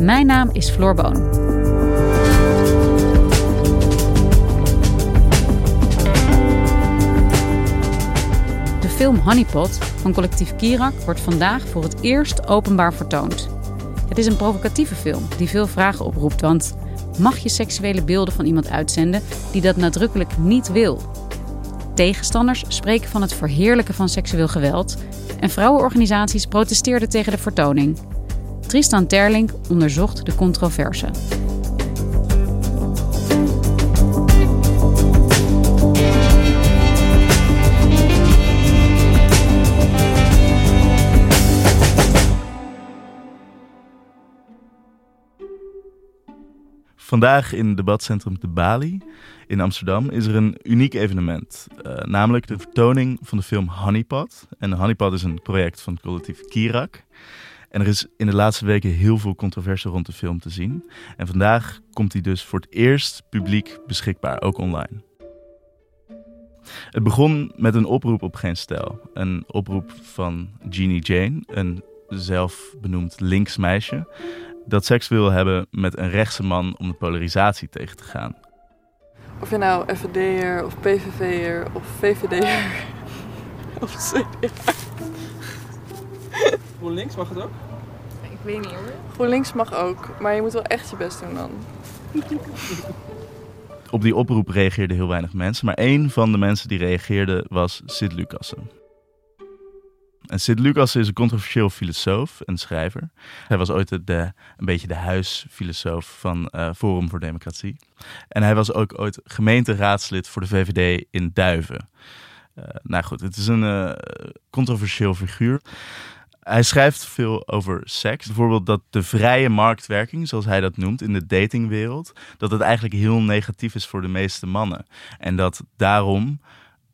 Mijn naam is Floor Boon. De film Honeypot van collectief Kirak wordt vandaag voor het eerst openbaar vertoond. Het is een provocatieve film die veel vragen oproept, want mag je seksuele beelden van iemand uitzenden die dat nadrukkelijk niet wil? Tegenstanders spreken van het verheerlijken van seksueel geweld en vrouwenorganisaties protesteerden tegen de vertoning. Tristan Terling onderzocht de controverse. Vandaag in het debatcentrum de Bali in Amsterdam is er een uniek evenement. Uh, namelijk de vertoning van de film Honeypot. En Honeypot is een project van het collectief Kirak. En er is in de laatste weken heel veel controverse rond de film te zien. En vandaag komt hij dus voor het eerst publiek beschikbaar, ook online. Het begon met een oproep op Geen Stijl. Een oproep van Jeannie Jane, een zelfbenoemd links meisje dat seks wil hebben met een rechtse man om de polarisatie tegen te gaan. Of je nou FVD'er of PVV'er of VVD'er of CDA. GroenLinks mag het ook? Ik weet niet hoor. GroenLinks mag ook, maar je moet wel echt je best doen dan. Op die oproep reageerden heel weinig mensen, maar één van de mensen die reageerde was Sid Lucassen. En Sid Lucas is een controversieel filosoof en schrijver. Hij was ooit de, een beetje de huisfilosoof van uh, Forum voor Democratie. En hij was ook ooit gemeenteraadslid voor de VVD in Duiven. Uh, nou goed, het is een uh, controversieel figuur. Hij schrijft veel over seks. Bijvoorbeeld dat de vrije marktwerking, zoals hij dat noemt, in de datingwereld, dat het eigenlijk heel negatief is voor de meeste mannen. En dat daarom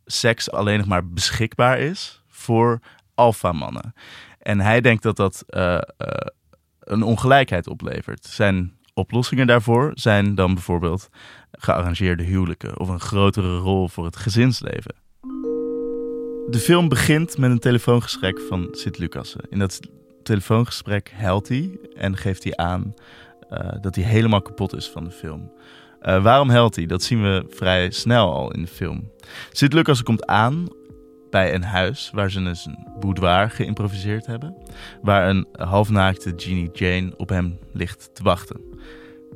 seks alleen nog maar beschikbaar is voor alfamannen. En hij denkt dat dat uh, uh, een ongelijkheid oplevert. Zijn oplossingen daarvoor zijn dan bijvoorbeeld gearrangeerde huwelijken of een grotere rol voor het gezinsleven. De film begint met een telefoongesprek van Sint Lucassen. In dat telefoongesprek huilt hij en geeft hij aan uh, dat hij helemaal kapot is van de film. Uh, waarom huilt hij? Dat zien we vrij snel al in de film. Sint Lucassen komt aan bij een huis waar ze dus een boudoir geïmproviseerd hebben. Waar een halfnaakte Jeannie Jane op hem ligt te wachten.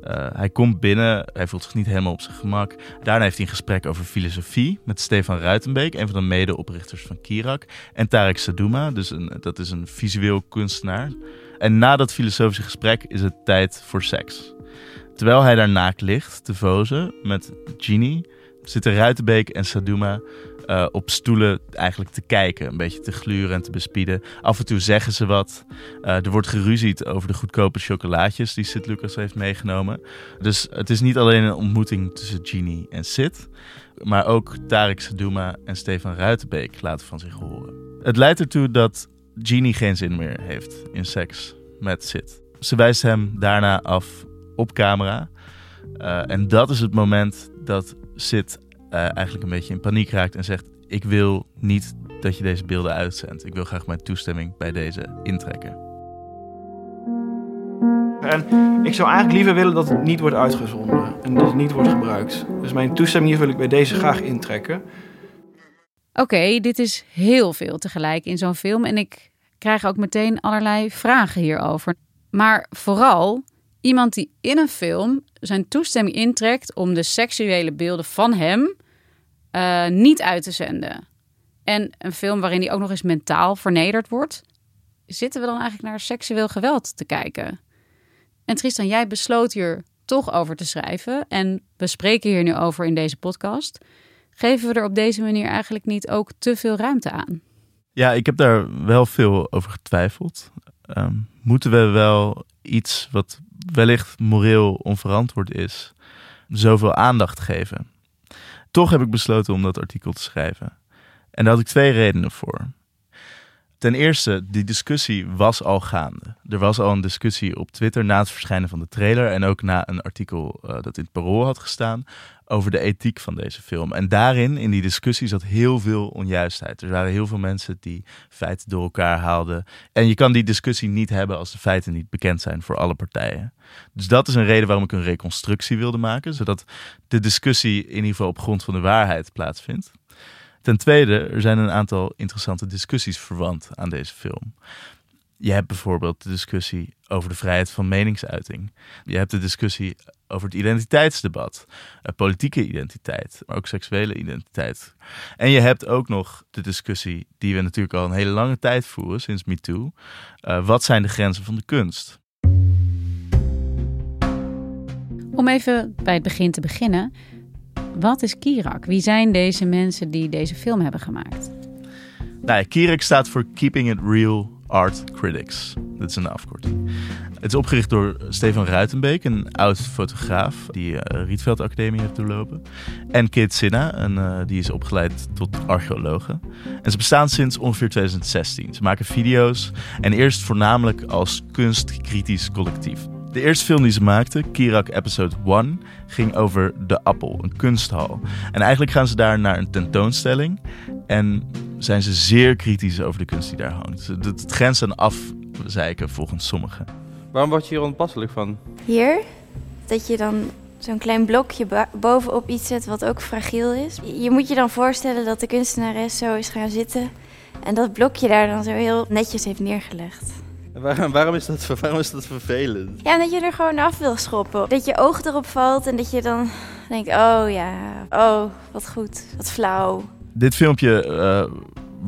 Uh, hij komt binnen, hij voelt zich niet helemaal op zijn gemak. Daarna heeft hij een gesprek over filosofie met Stefan Ruitenbeek, een van de medeoprichters van Kirak. En Tarek Sadouma, dus een, dat is een visueel kunstenaar. En na dat filosofische gesprek is het tijd voor seks. Terwijl hij daar naakt ligt, te vozen met Jeannie, zitten Ruitenbeek en Sadouma uh, op stoelen eigenlijk te kijken. Een beetje te gluren en te bespieden. Af en toe zeggen ze wat. Uh, er wordt geruzied over de goedkope chocolaatjes die Sid Lucas heeft meegenomen. Dus het is niet alleen een ontmoeting tussen Genie en Sid. Maar ook Tarek Sadouma en Stefan Ruitenbeek laten van zich horen. Het leidt ertoe dat Genie geen zin meer heeft in seks met Sid. Ze wijst hem daarna af op camera. Uh, en dat is het moment dat Sid uh, eigenlijk een beetje in paniek raakt en zegt: Ik wil niet dat je deze beelden uitzendt. Ik wil graag mijn toestemming bij deze intrekken. En ik zou eigenlijk liever willen dat het niet wordt uitgezonden en dat het niet wordt gebruikt. Dus mijn toestemming wil ik bij deze graag intrekken. Oké, dit is heel veel tegelijk in zo'n film en ik krijg ook meteen allerlei vragen hierover. Maar vooral iemand die in een film zijn toestemming intrekt om de seksuele beelden van hem uh, niet uit te zenden. En een film waarin hij ook nog eens mentaal vernederd wordt. Zitten we dan eigenlijk naar seksueel geweld te kijken? En Tristan, jij besloot hier toch over te schrijven. En we spreken hier nu over in deze podcast. Geven we er op deze manier eigenlijk niet ook te veel ruimte aan? Ja, ik heb daar wel veel over getwijfeld. Ehm, moeten we wel iets wat wellicht moreel onverantwoord is, zoveel aandacht geven? Toch heb ik besloten om dat artikel te schrijven. En daar had ik twee redenen voor. Ten eerste, die discussie was al gaande. Er was al een discussie op Twitter na het verschijnen van de trailer en ook na een artikel uh, dat in het Parool had gestaan over de ethiek van deze film. En daarin, in die discussie, zat heel veel onjuistheid. Er waren heel veel mensen die feiten door elkaar haalden. En je kan die discussie niet hebben als de feiten niet bekend zijn voor alle partijen. Dus dat is een reden waarom ik een reconstructie wilde maken, zodat de discussie in ieder geval op grond van de waarheid plaatsvindt. Ten tweede, er zijn een aantal interessante discussies verwant aan deze film. Je hebt bijvoorbeeld de discussie over de vrijheid van meningsuiting. Je hebt de discussie over het identiteitsdebat, uh, politieke identiteit, maar ook seksuele identiteit. En je hebt ook nog de discussie die we natuurlijk al een hele lange tijd voeren, sinds MeToo. Uh, wat zijn de grenzen van de kunst? Om even bij het begin te beginnen. Wat is Kirak? Wie zijn deze mensen die deze film hebben gemaakt? Nou, Kirak staat voor Keeping It Real Art Critics. Dat is een afkorting. Het is opgericht door Stefan Ruitenbeek, een oud fotograaf die uh, Rietveld Academie heeft doorlopen. En Kate Sinna, een, uh, die is opgeleid tot archeologe. En ze bestaan sinds ongeveer 2016. Ze maken video's en eerst voornamelijk als kunstkritisch collectief. De eerste film die ze maakten, Kirak Episode 1, ging over De Appel, een kunsthal. En eigenlijk gaan ze daar naar een tentoonstelling en zijn ze zeer kritisch over de kunst die daar hangt. Het, het grenst aan afzeiken volgens sommigen. Waarom word je hier onpasselijk van? Hier, dat je dan zo'n klein blokje bovenop iets zet wat ook fragiel is. Je moet je dan voorstellen dat de kunstenares zo is gaan zitten en dat blokje daar dan zo heel netjes heeft neergelegd. Waarom, waarom, is dat, waarom is dat vervelend? Ja, dat je er gewoon af wil schoppen. Dat je oog erop valt en dat je dan denkt, oh ja, oh, wat goed, wat flauw. Dit filmpje uh,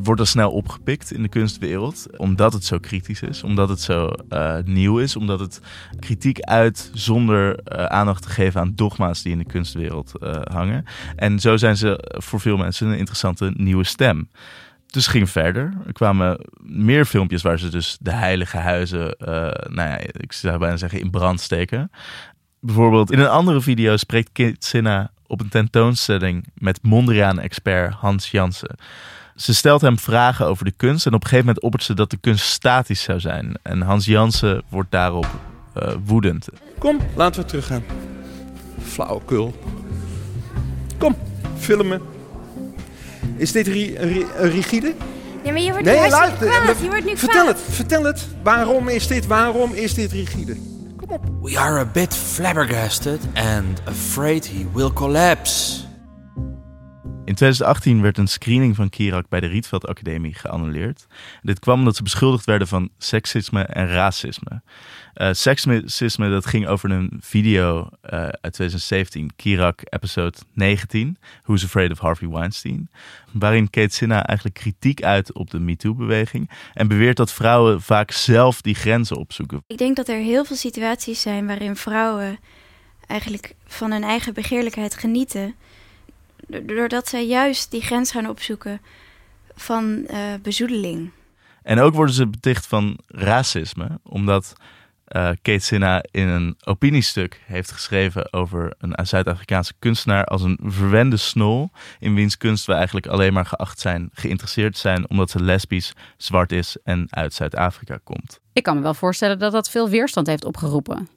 wordt al snel opgepikt in de kunstwereld, omdat het zo kritisch is, omdat het zo uh, nieuw is, omdat het kritiek uit zonder uh, aandacht te geven aan dogma's die in de kunstwereld hangen. En zo zijn ze voor veel mensen een interessante nieuwe stem. Dus ging verder. Er kwamen meer filmpjes waar ze dus de heilige huizen, uh, nou ja, ik zou bijna zeggen, in brand steken. Bijvoorbeeld in een andere video spreekt Kit Sinna op een tentoonstelling met Mondriaan-expert Hans Jansen. Ze stelt hem vragen over de kunst en op een gegeven moment oppert ze dat de kunst statisch zou zijn. En Hans Jansen wordt daarop uh, woedend. Kom, laten we teruggaan. Flauwekul. Kom, filmen. Is dit ri ri rigide? Ja, maar je wordt nee, luister, kwaad. Je wordt nu vertel het, vertel het. Waarom is dit, waarom is dit rigide? Kom op. We are a bit flabbergasted and afraid he will collapse. In 2018 werd een screening van Kirak bij de Rietveld Academie geannuleerd. Dit kwam omdat ze beschuldigd werden van seksisme en racisme. Uh, seksisme, dat ging over een video uh, uit 2017, Kirak episode 19, Who's Afraid of Harvey Weinstein, waarin Kate Sinna eigenlijk kritiek uit op de MeToo-beweging en beweert dat vrouwen vaak zelf die grenzen opzoeken. Ik denk dat er heel veel situaties zijn waarin vrouwen eigenlijk van hun eigen begeerlijkheid genieten doordat zij juist die grens gaan opzoeken van uh, bezoedeling. En ook worden ze beticht van racisme, omdat uh, Kate Sinna in een opiniestuk heeft geschreven over een Zuid-Afrikaanse kunstenaar als een verwende snol, in wiens kunst we eigenlijk alleen maar geacht zijn, geïnteresseerd zijn, omdat ze lesbisch, zwart is en uit Zuid-Afrika komt. Ik kan me wel voorstellen dat dat veel weerstand heeft opgeroepen.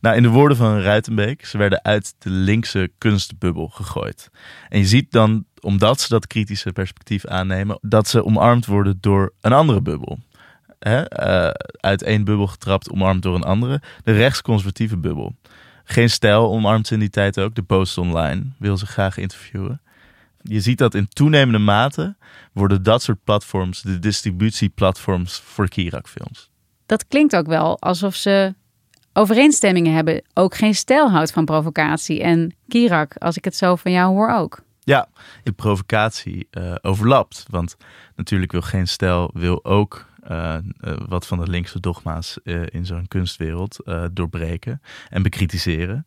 Nou, in de woorden van Ruitenbeek, ze werden uit de linkse kunstbubbel gegooid. En je ziet dan, omdat ze dat kritische perspectief aannemen, dat ze omarmd worden door een andere bubbel. Hè? Uh, uit één bubbel getrapt, omarmd door een andere. De rechtsconservatieve bubbel. Geen stijl omarmt ze in die tijd ook. De Post Online wil ze graag interviewen. Je ziet dat in toenemende mate worden dat soort platforms de distributieplatforms voor Kirak-films. Dat klinkt ook wel alsof ze overeenstemmingen hebben. Ook geen stijl van provocatie. En Kirak, als ik het zo van jou hoor ook. Ja, de provocatie uh, overlapt. Want natuurlijk wil geen stijl wil ook uh, uh, wat van de linkse dogma's in zo'n kunstwereld doorbreken en bekritiseren.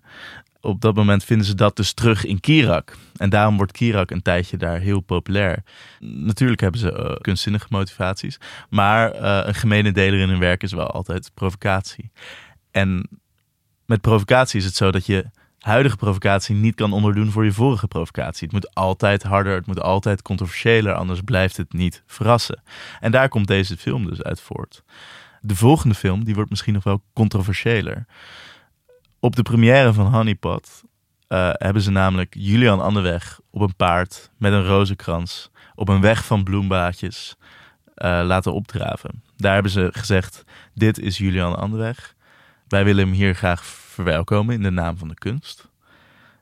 Op dat moment vinden ze dat dus terug in Kirak. En daarom wordt Kirak een tijdje daar heel populair. Natuurlijk hebben ze kunstzinnige motivaties. Maar een gemene deler in hun werk is wel altijd provocatie. En met provocatie is het zo dat je huidige provocatie niet kan onderdoen voor je vorige provocatie. Het moet altijd harder, het moet altijd controversiëler, anders blijft het niet verrassen. En daar komt deze film dus uit voort. De volgende film, die wordt misschien nog wel controversiëler. Op de première van Honeypot uh, hebben ze namelijk Julian Anderweg op een paard met een rozenkrans op een weg van bloemblaadjes uh, laten opdraven. Daar hebben ze gezegd: dit is Julian Anderweg. Wij willen hem hier graag verwelkomen in de naam van de kunst.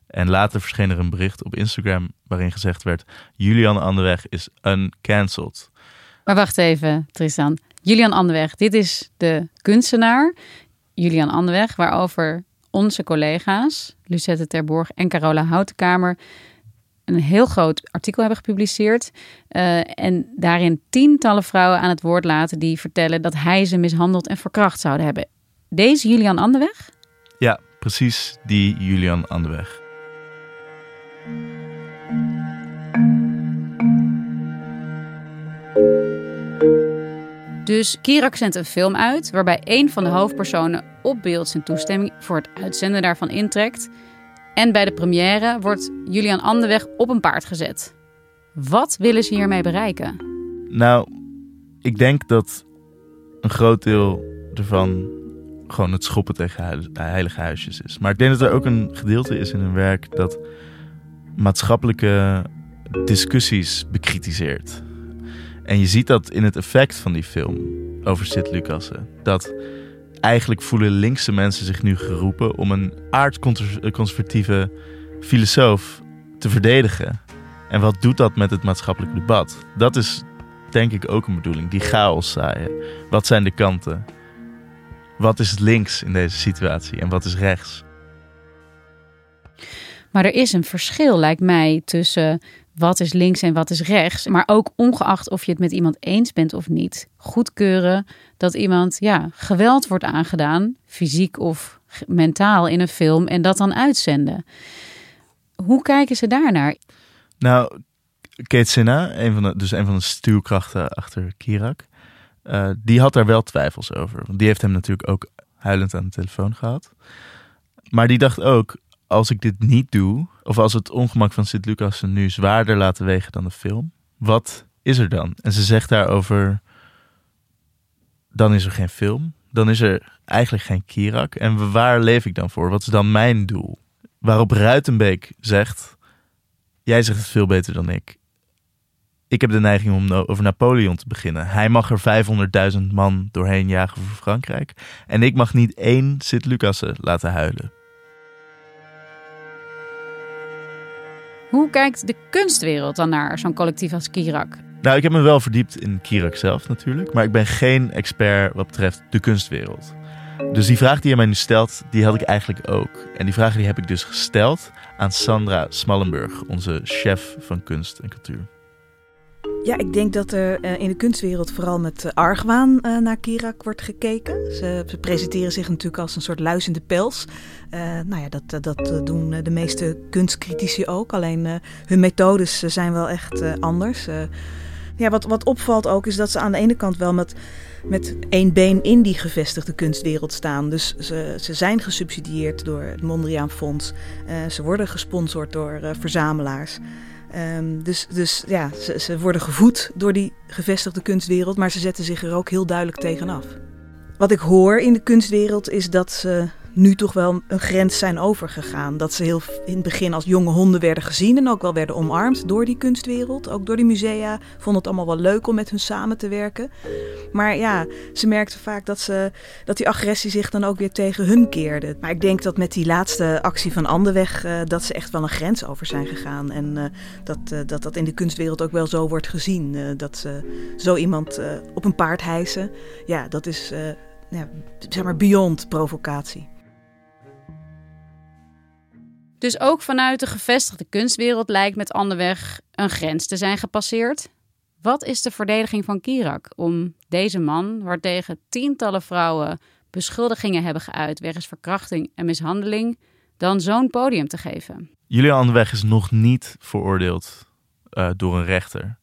En later verscheen er een bericht op Instagram waarin gezegd werd: Julian Anderweg is uncancelled. Maar wacht even, Tristan. Julian Anderweg, dit is de kunstenaar. Julian Anderweg, waarover onze collega's, Lucette Terborg en Carola Houtenkamer, een heel groot artikel hebben gepubliceerd. Uh, en daarin tientallen vrouwen aan het woord laten die vertellen dat hij ze mishandeld en verkracht zouden hebben. Deze Julian Anderweg? Ja, precies die Julian Anderweg. Dus Kirak zendt een film uit waarbij een van de hoofdpersonen op beeld zijn toestemming voor het uitzenden daarvan intrekt. En bij de première wordt Julian Anderweg op een paard gezet. Wat willen ze hiermee bereiken? Nou, ik denk dat een groot deel ervan gewoon het schoppen tegen heilige huisjes is. Maar ik denk dat er ook een gedeelte is in hun werk dat maatschappelijke discussies bekritiseert. En je ziet dat in het effect van die film over Sint-Lucassen. Dat eigenlijk voelen linkse mensen zich nu geroepen om een aardconservatieve filosoof te verdedigen. En wat doet dat met het maatschappelijk debat? Dat is denk ik ook een bedoeling. Die chaos zaaien. Wat zijn de kanten? Wat is links in deze situatie en wat is rechts? Maar er is een verschil, lijkt mij, tussen wat is links en wat is rechts. Maar ook ongeacht of je het met iemand eens bent of niet, goedkeuren dat iemand ja, geweld wordt aangedaan, fysiek of mentaal in een film, en dat dan uitzenden. Hoe kijken ze daarnaar? Nou, Kate Sinna, een van de, dus een van de stuurkrachten achter Kirak, uh, die had daar wel twijfels over. Want die heeft hem natuurlijk ook huilend aan de telefoon gehad. Maar die dacht ook, als ik dit niet doe, of als het ongemak van Sint-Lucas nu zwaarder laten wegen dan de film, wat is er dan? En ze zegt daarover, dan is er geen film, dan is er eigenlijk geen Kirak. En waar leef ik dan voor? Wat is dan mijn doel? Waarop Ruitenbeek zegt, jij zegt het veel beter dan ik ik heb de neiging om over Napoleon te beginnen. Hij mag er 500.000 man doorheen jagen voor Frankrijk. En ik mag niet één Sint-Lucassen laten huilen. Hoe kijkt de kunstwereld dan naar zo'n collectief als Kirak? Nou, ik heb me wel verdiept in Kirak zelf natuurlijk. Maar ik ben geen expert wat betreft de kunstwereld. Dus die vraag die je mij nu stelt, die had ik eigenlijk ook. En die vraag die heb ik dus gesteld aan Sandra Smallenburg, onze chef van kunst en cultuur. Ja, ik denk dat er uh, in de kunstwereld vooral met uh, argwaan uh, naar Kirak wordt gekeken. Ze, ze, presenteren zich natuurlijk als een soort luizende pels. nou ja, dat, dat doen de meeste kunstcritici ook. Alleen hun methodes zijn wel echt anders. ja, wat, wat opvalt ook is dat ze aan de ene kant wel met, met één been in die gevestigde kunstwereld staan. Dus ze, ze zijn gesubsidieerd door het Mondriaan Fonds. ze worden gesponsord door verzamelaars. Um, dus, dus ja, ze, ze, worden gevoed door die gevestigde kunstwereld, maar ze zetten zich er ook heel duidelijk tegenaf. Wat ik hoor in de kunstwereld is dat ze nu toch wel een grens zijn overgegaan. Dat ze heel in het begin als jonge honden werden gezien en ook wel werden omarmd door die kunstwereld. Ook door die musea. Vonden het allemaal wel leuk om met hun samen te werken. Maar ja, ze merkten vaak dat, ze, dat die agressie zich dan ook weer tegen hun keerde. Maar ik denk dat met die laatste actie van Anderweg uh, dat ze echt wel een grens over zijn gegaan. En uh, dat, uh, dat dat in de kunstwereld ook wel zo wordt gezien. dat ze zo iemand op een paard hijsen. Ja, dat is ja, zeg maar beyond provocatie. Dus ook vanuit de gevestigde kunstwereld lijkt met Anderweg een grens te zijn gepasseerd. Wat is de verdediging van Kirak om deze man, waartegen tientallen vrouwen beschuldigingen hebben geuit wegens verkrachting en mishandeling, dan zo'n podium te geven? Julian Anderweg is nog niet veroordeeld uh, door een rechter.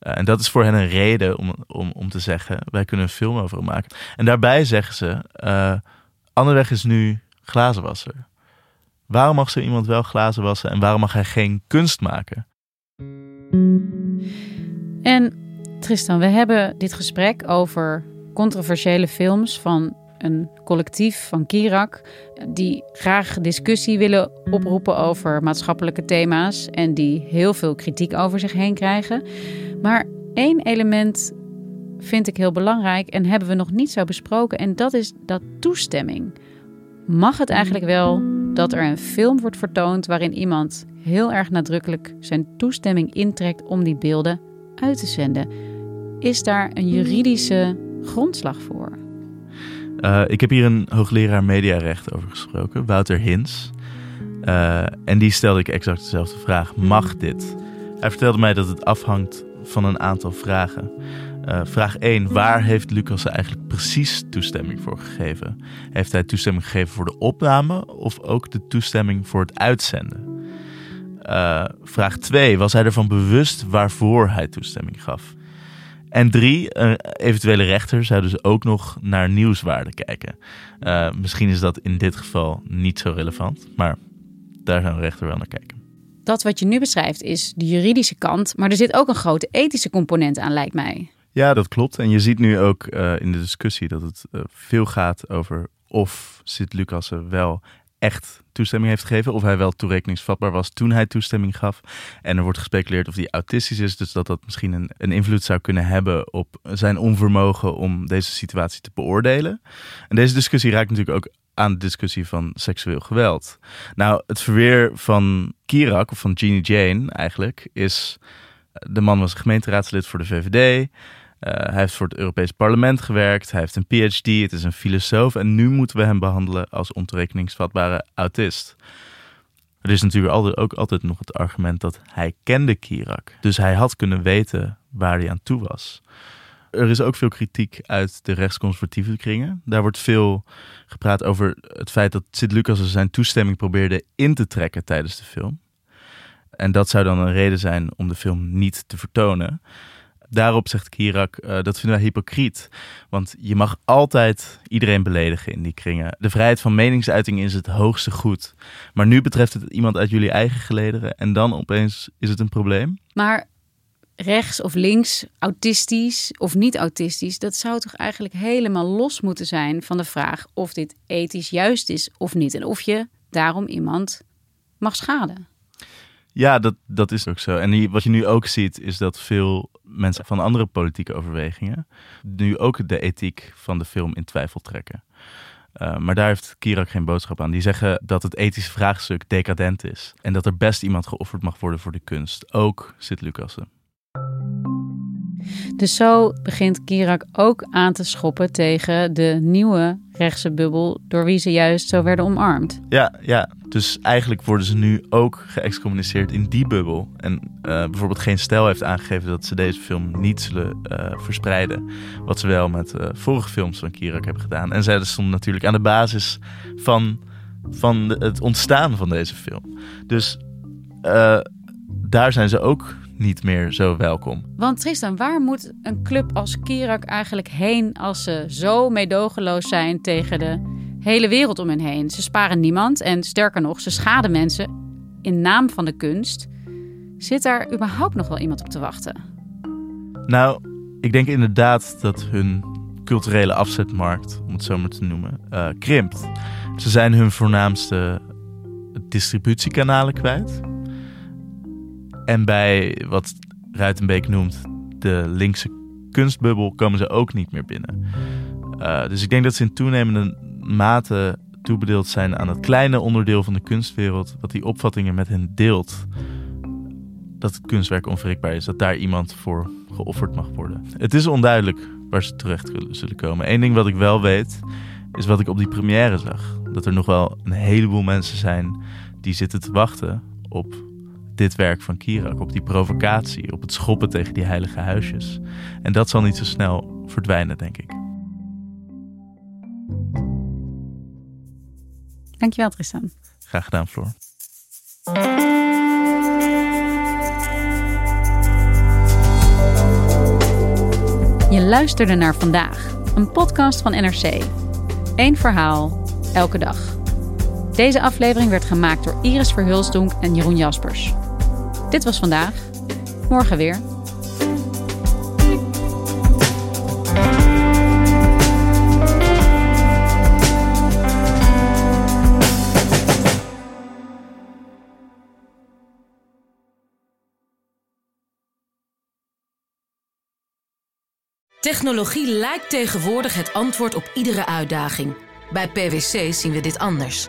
Uh, en dat is voor hen een reden om, om, om te zeggen: wij kunnen een film over hem maken. En daarbij zeggen ze: uh, Anderweg is nu glazenwasser. Waarom mag zo iemand wel glazen wassen en waarom mag hij geen kunst maken? En Tristan, we hebben dit gesprek over controversiële films van een collectief van Kirak, die graag discussie willen oproepen over maatschappelijke thema's en die heel veel kritiek over zich heen krijgen. Maar één element vind ik heel belangrijk en hebben we nog niet zo besproken, en dat is dat toestemming. Mag het eigenlijk wel dat er een film wordt vertoond waarin iemand heel erg nadrukkelijk zijn toestemming intrekt om die beelden uit te zenden? Is daar een juridische grondslag voor? Uh, ik heb hier een hoogleraar mediarecht over gesproken, Wouter Hins. Uh, en die stelde ik exact dezelfde vraag: mag dit? Hij vertelde mij dat het afhangt van een aantal vragen. Uh, vraag 1. Waar heeft Lucas eigenlijk precies toestemming voor gegeven? Heeft hij toestemming gegeven voor de opname of ook de toestemming voor het uitzenden? Uh, vraag 2. Was hij ervan bewust waarvoor hij toestemming gaf? En drie, eventuele rechter zou dus ook nog naar nieuwswaarde kijken. Uh, misschien is dat in dit geval niet zo relevant, maar daar zou een rechter wel naar kijken. Dat wat je nu beschrijft is de juridische kant, maar er zit ook een grote ethische component aan, lijkt mij. Ja, dat klopt. En je ziet nu ook uh, in de discussie dat het uh, veel gaat over of Sint Lucassen wel echt toestemming heeft gegeven. Of hij wel toerekeningsvatbaar was toen hij toestemming gaf. En er wordt gespeculeerd of hij autistisch is. Dus dat dat misschien een, een invloed zou kunnen hebben op zijn onvermogen om deze situatie te beoordelen. En deze discussie raakt natuurlijk ook aan de discussie van seksueel geweld. Nou, het verweer van Kirak, of van Jeannie Jane eigenlijk, is... De man was gemeenteraadslid voor de VVD. Uh, hij heeft voor het Europees Parlement gewerkt. Hij heeft een PhD. Het is een filosoof. En nu moeten we hem behandelen als ontoerekeningsvatbare autist. Er is natuurlijk altijd, ook altijd nog het argument dat hij kende Kirak. Dus hij had kunnen weten waar hij aan toe was. Er is ook veel kritiek uit de rechtsconservatieve kringen. Daar wordt veel gepraat over het feit dat Sid Lucas zijn toestemming probeerde in te trekken tijdens de film. En dat zou dan een reden zijn om de film niet te vertonen. Daarop zegt Kirak, uh, dat vinden wij hypocriet. Want je mag altijd iedereen beledigen in die kringen. De vrijheid van meningsuiting is het hoogste goed. Maar nu betreft het iemand uit jullie eigen gelederen en dan opeens is het een probleem. Maar rechts of links, autistisch of niet autistisch, dat zou toch eigenlijk helemaal los moeten zijn van de vraag of dit ethisch juist is of niet. En of je daarom iemand mag schaden. Ja, dat, dat is ook zo. En wat je nu ook ziet, is dat veel mensen van andere politieke overwegingen nu ook de ethiek van de film in twijfel trekken. Uh, maar daar heeft Kirak geen boodschap aan. Die zeggen dat het ethische vraagstuk decadent is. En dat er best iemand geofferd mag worden voor de kunst. Ook Sint Lucassen. Dus zo begint Kirak ook aan te schoppen tegen de nieuwe rechtse bubbel door wie ze juist zo werden omarmd. Ja, ja. Dus eigenlijk worden ze nu ook geëxcommuniceerd in die bubbel. En uh, bijvoorbeeld geen stijl heeft aangegeven dat ze deze film niet zullen uh, verspreiden. Wat ze wel met uh, vorige films van Kirak hebben gedaan. En zij stonden natuurlijk aan de basis van, van het ontstaan van deze film. Dus daar zijn ze ook niet meer zo welkom. Want Tristan, waar moet een club als Kirak eigenlijk heen als ze zo meedogenloos zijn tegen de hele wereld om hen heen? Ze sparen niemand en sterker nog, ze schaden mensen in naam van de kunst. Zit daar überhaupt nog wel iemand op te wachten? Nou, ik denk inderdaad dat hun culturele afzetmarkt, om het zo maar te noemen, uh, krimpt. Ze zijn hun voornaamste distributiekanalen kwijt. En bij wat Ruitenbeek noemt de linkse kunstbubbel komen ze ook niet meer binnen. Uh, dus ik denk dat ze in toenemende mate toebedeeld zijn aan het kleine onderdeel van de kunstwereld, wat die opvattingen met hen deelt. Dat kunstwerk onwrikbaar is, dat daar iemand voor geofferd mag worden. Het is onduidelijk waar ze terecht zullen komen. Eén ding wat ik wel weet, is wat ik op die première zag. Dat er nog wel een heleboel mensen zijn die zitten te wachten op dit werk van Kirak, op die provocatie, op het schoppen tegen die heilige huisjes. En dat zal niet zo snel verdwijnen, denk ik. Dankjewel, Tristan. Graag gedaan, Floor. Je luisterde naar vandaag, een podcast van NRC. Eén verhaal, elke dag. Deze aflevering werd gemaakt door Iris Verhulsdonk en Jeroen Jaspers. Dit was vandaag. Morgen weer. Technologie lijkt tegenwoordig het antwoord op iedere uitdaging. Bij PwC zien we dit anders.